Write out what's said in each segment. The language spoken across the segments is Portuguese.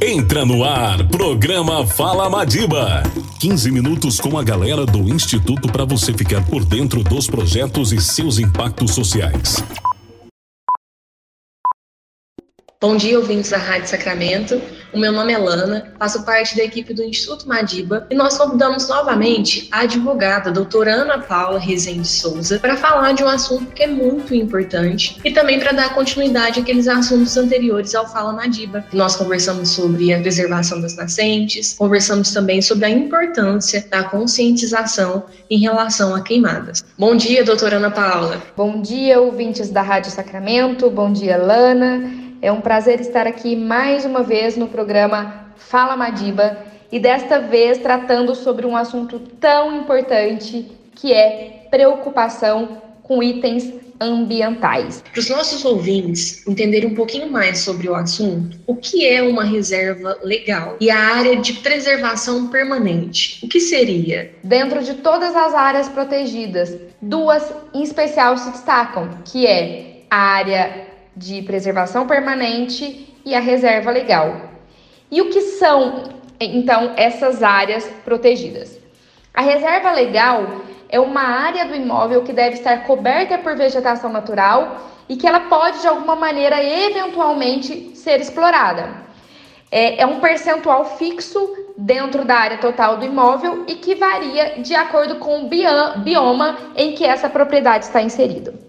Entra no ar, programa Fala Madiba. 15 minutos com a galera do Instituto para você ficar por dentro dos projetos e seus impactos sociais. Bom dia, ouvintes da Rádio Sacramento. O meu nome é Lana, faço parte da equipe do Instituto Madiba e nós convidamos novamente a advogada doutora Ana Paula Rezende Souza para falar de um assunto que é muito importante e também para dar continuidade àqueles assuntos anteriores ao Fala Madiba. Nós conversamos sobre a preservação das nascentes, conversamos também sobre a importância da conscientização em relação a queimadas. Bom dia, doutora Ana Paula. Bom dia, ouvintes da Rádio Sacramento. Bom dia, Lana. É um prazer estar aqui mais uma vez no programa Fala Madiba e desta vez tratando sobre um assunto tão importante que é preocupação com itens ambientais. Para os nossos ouvintes entenderem um pouquinho mais sobre o assunto, o que é uma reserva legal e a área de preservação permanente? O que seria? Dentro de todas as áreas protegidas, duas em especial se destacam, que é a área de preservação permanente e a reserva legal. E o que são, então, essas áreas protegidas? A reserva legal é uma área do imóvel que deve estar coberta por vegetação natural e que ela pode, de alguma maneira, eventualmente ser explorada. É, é um percentual fixo dentro da área total do imóvel e que varia de acordo com o bioma em que essa propriedade está inserida.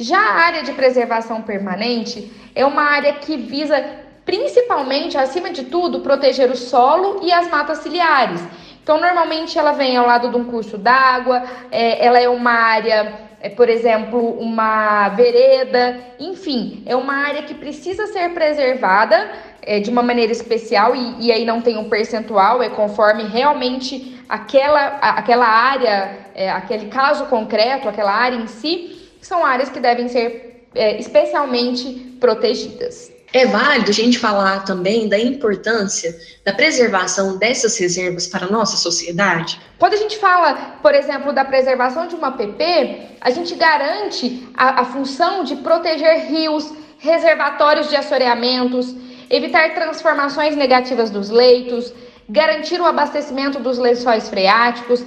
Já a área de preservação permanente é uma área que visa principalmente, acima de tudo, proteger o solo e as matas ciliares. Então, normalmente ela vem ao lado de um curso d'água, é, ela é uma área, é, por exemplo, uma vereda, enfim, é uma área que precisa ser preservada é, de uma maneira especial e, e, aí não tem um percentual, é conforme realmente aquela, aquela área, é, aquele caso concreto, aquela área em si são áreas que devem ser é, especialmente protegidas. É válido a gente falar também da importância da preservação dessas reservas para a nossa sociedade? Quando a gente fala, por exemplo, da preservação de uma PP, a gente garante a, a função de proteger rios, reservatórios de assoreamentos, evitar transformações negativas dos leitos, garantir o abastecimento dos lençóis freáticos,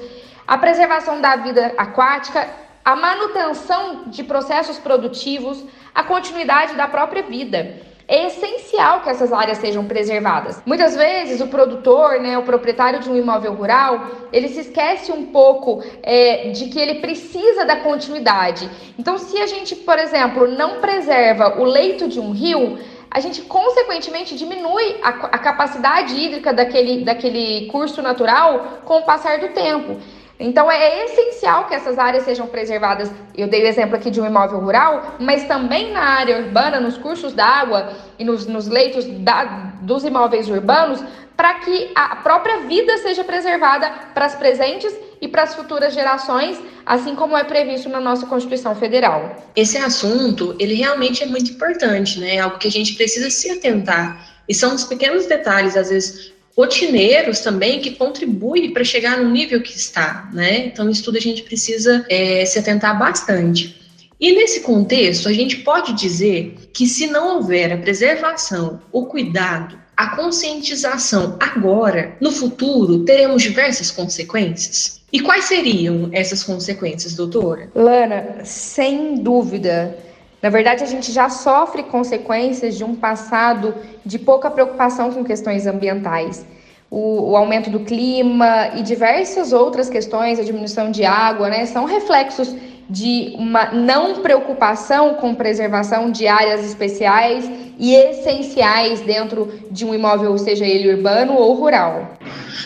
a preservação da vida aquática a manutenção de processos produtivos, a continuidade da própria vida. É essencial que essas áreas sejam preservadas. Muitas vezes o produtor, né, o proprietário de um imóvel rural, ele se esquece um pouco é, de que ele precisa da continuidade. Então, se a gente, por exemplo, não preserva o leito de um rio, a gente consequentemente diminui a, a capacidade hídrica daquele, daquele curso natural com o passar do tempo. Então é essencial que essas áreas sejam preservadas. Eu dei o exemplo aqui de um imóvel rural, mas também na área urbana, nos cursos d'água e nos, nos leitos da, dos imóveis urbanos, para que a própria vida seja preservada para as presentes e para as futuras gerações, assim como é previsto na nossa Constituição Federal. Esse assunto, ele realmente é muito importante, né? É algo que a gente precisa se atentar. E são os pequenos detalhes, às vezes, rotineiros também que contribuem para chegar no nível que está, né? Então, isso tudo a gente precisa é, se atentar bastante. E nesse contexto, a gente pode dizer que se não houver a preservação, o cuidado, a conscientização agora, no futuro, teremos diversas consequências? E quais seriam essas consequências, doutora? Lana, sem dúvida. Na verdade, a gente já sofre consequências de um passado de pouca preocupação com questões ambientais. O, o, aumento do clima e diversas outras questões, a diminuição de água, né, são reflexos de uma não preocupação com preservação de áreas especiais e essenciais dentro de um imóvel, seja ele urbano ou rural.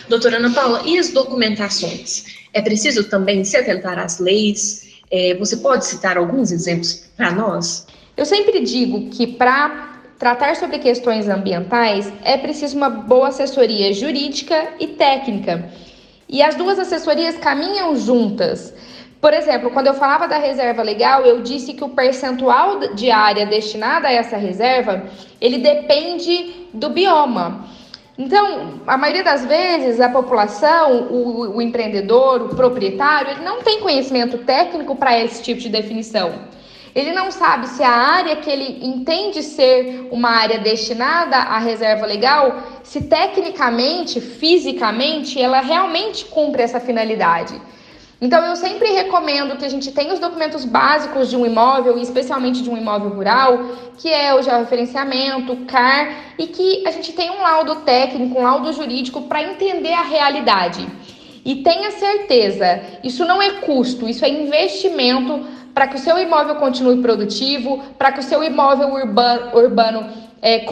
Doutora Ana Paula, e as documentações? É preciso também se atentar às leis, é, você pode citar alguns exemplos para nós? Eu sempre digo que para tratar sobre questões ambientais é preciso uma boa assessoria jurídica e técnica. E as duas assessorias caminham juntas. Por exemplo, quando eu falava da reserva legal, eu disse que o percentual de área destinada a essa reserva, ele depende do bioma. Então, a maioria das vezes, a população, o, o empreendedor, o proprietário, ele não tem conhecimento técnico para esse tipo de definição. Ele não sabe se a área que ele entende ser uma área destinada à reserva legal, se tecnicamente, fisicamente, ela realmente cumpre essa finalidade. Então, eu sempre recomendo que a gente tenha os documentos básicos de um imóvel, especialmente de um imóvel rural, que é o georreferenciamento, o CAR, e que a gente tenha um laudo técnico, um laudo jurídico para entender a realidade. E tenha certeza, isso não é custo, isso é investimento para que o seu imóvel continue produtivo, para que o seu imóvel urbano, urbano é,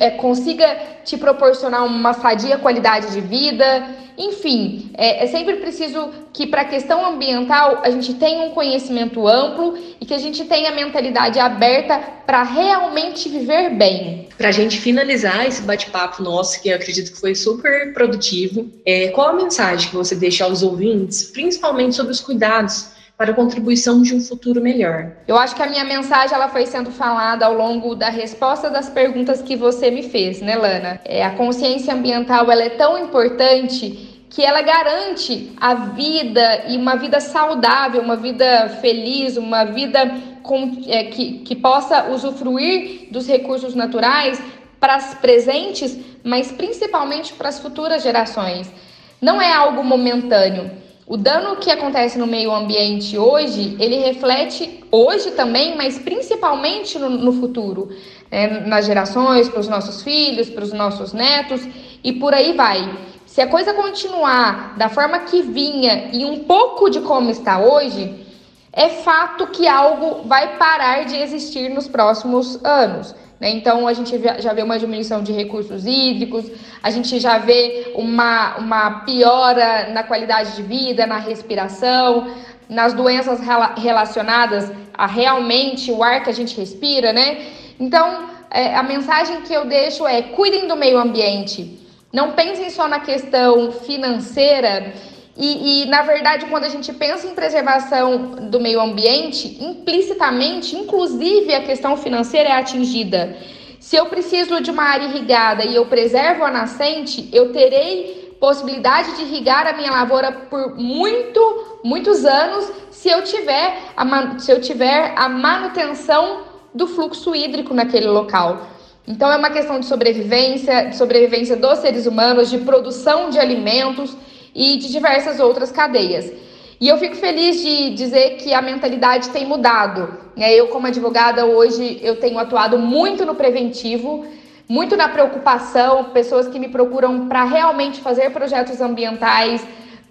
é, consiga te proporcionar uma sadia qualidade de vida. Enfim, é, é sempre preciso que, para a questão ambiental, a gente tenha um conhecimento amplo e que a gente tenha a mentalidade aberta para realmente viver bem. Para a gente finalizar esse bate-papo nosso, que eu acredito que foi super produtivo, é, qual a mensagem que você deixa aos ouvintes, principalmente sobre os cuidados para a contribuição de um futuro melhor. Eu acho que a minha mensagem ela foi sendo falada ao longo da resposta das perguntas que você me fez, né, Lana? É, a consciência ambiental ela é tão importante que ela garante a vida e uma vida saudável, uma vida feliz, uma vida com, é, que, que possa usufruir dos recursos naturais para as presentes, mas principalmente para as futuras gerações. Não é algo momentâneo. O dano que acontece no meio ambiente hoje, ele reflete hoje também, mas principalmente no, no futuro, né? nas gerações, para os nossos filhos, para os nossos netos e por aí vai. Se a coisa continuar da forma que vinha e um pouco de como está hoje, é fato que algo vai parar de existir nos próximos anos. Né? Então, a gente já vê uma diminuição de recursos hídricos, a gente já vê uma, uma piora na qualidade de vida, na respiração, nas doenças relacionadas a realmente o ar que a gente respira, né? Então, é, a mensagem que eu deixo é: cuidem do meio ambiente. Não pensem só na questão financeira e, e, na verdade, quando a gente pensa em preservação do meio ambiente, implicitamente, inclusive a questão financeira é atingida. Se eu preciso de uma área irrigada e eu preservo a nascente, eu terei possibilidade de irrigar a minha lavoura por muito, muitos anos se eu tiver a, se eu tiver a manutenção do fluxo hídrico naquele local. Então é uma questão de sobrevivência, de sobrevivência dos seres humanos, de produção de alimentos e de diversas outras cadeias. E eu fico feliz de dizer que a mentalidade tem mudado. Né? Eu, como advogada, hoje eu tenho atuado muito no preventivo, muito na preocupação, pessoas que me procuram para realmente fazer projetos ambientais,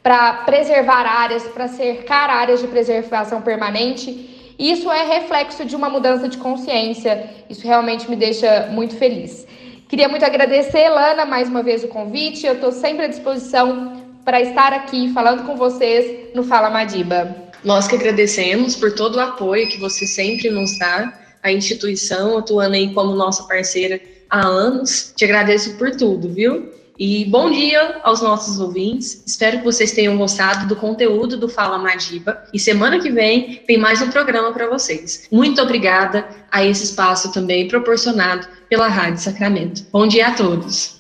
para preservar áreas, para cercar áreas de preservação permanente. Isso é reflexo de uma mudança de consciência. Isso realmente me deixa muito feliz. Queria muito agradecer, Lana, mais uma vez o convite. Eu estou sempre à disposição para estar aqui falando com vocês no Fala Madiba. Nós que agradecemos por todo o apoio que você sempre nos dá, a instituição atuando aí como nossa parceira há anos. Te agradeço por tudo, viu? E bom dia aos nossos ouvintes. Espero que vocês tenham gostado do conteúdo do Fala Madiba. E semana que vem tem mais um programa para vocês. Muito obrigada a esse espaço também proporcionado pela Rádio Sacramento. Bom dia a todos.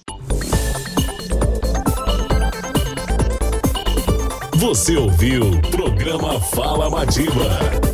Você ouviu o programa Fala Madiba.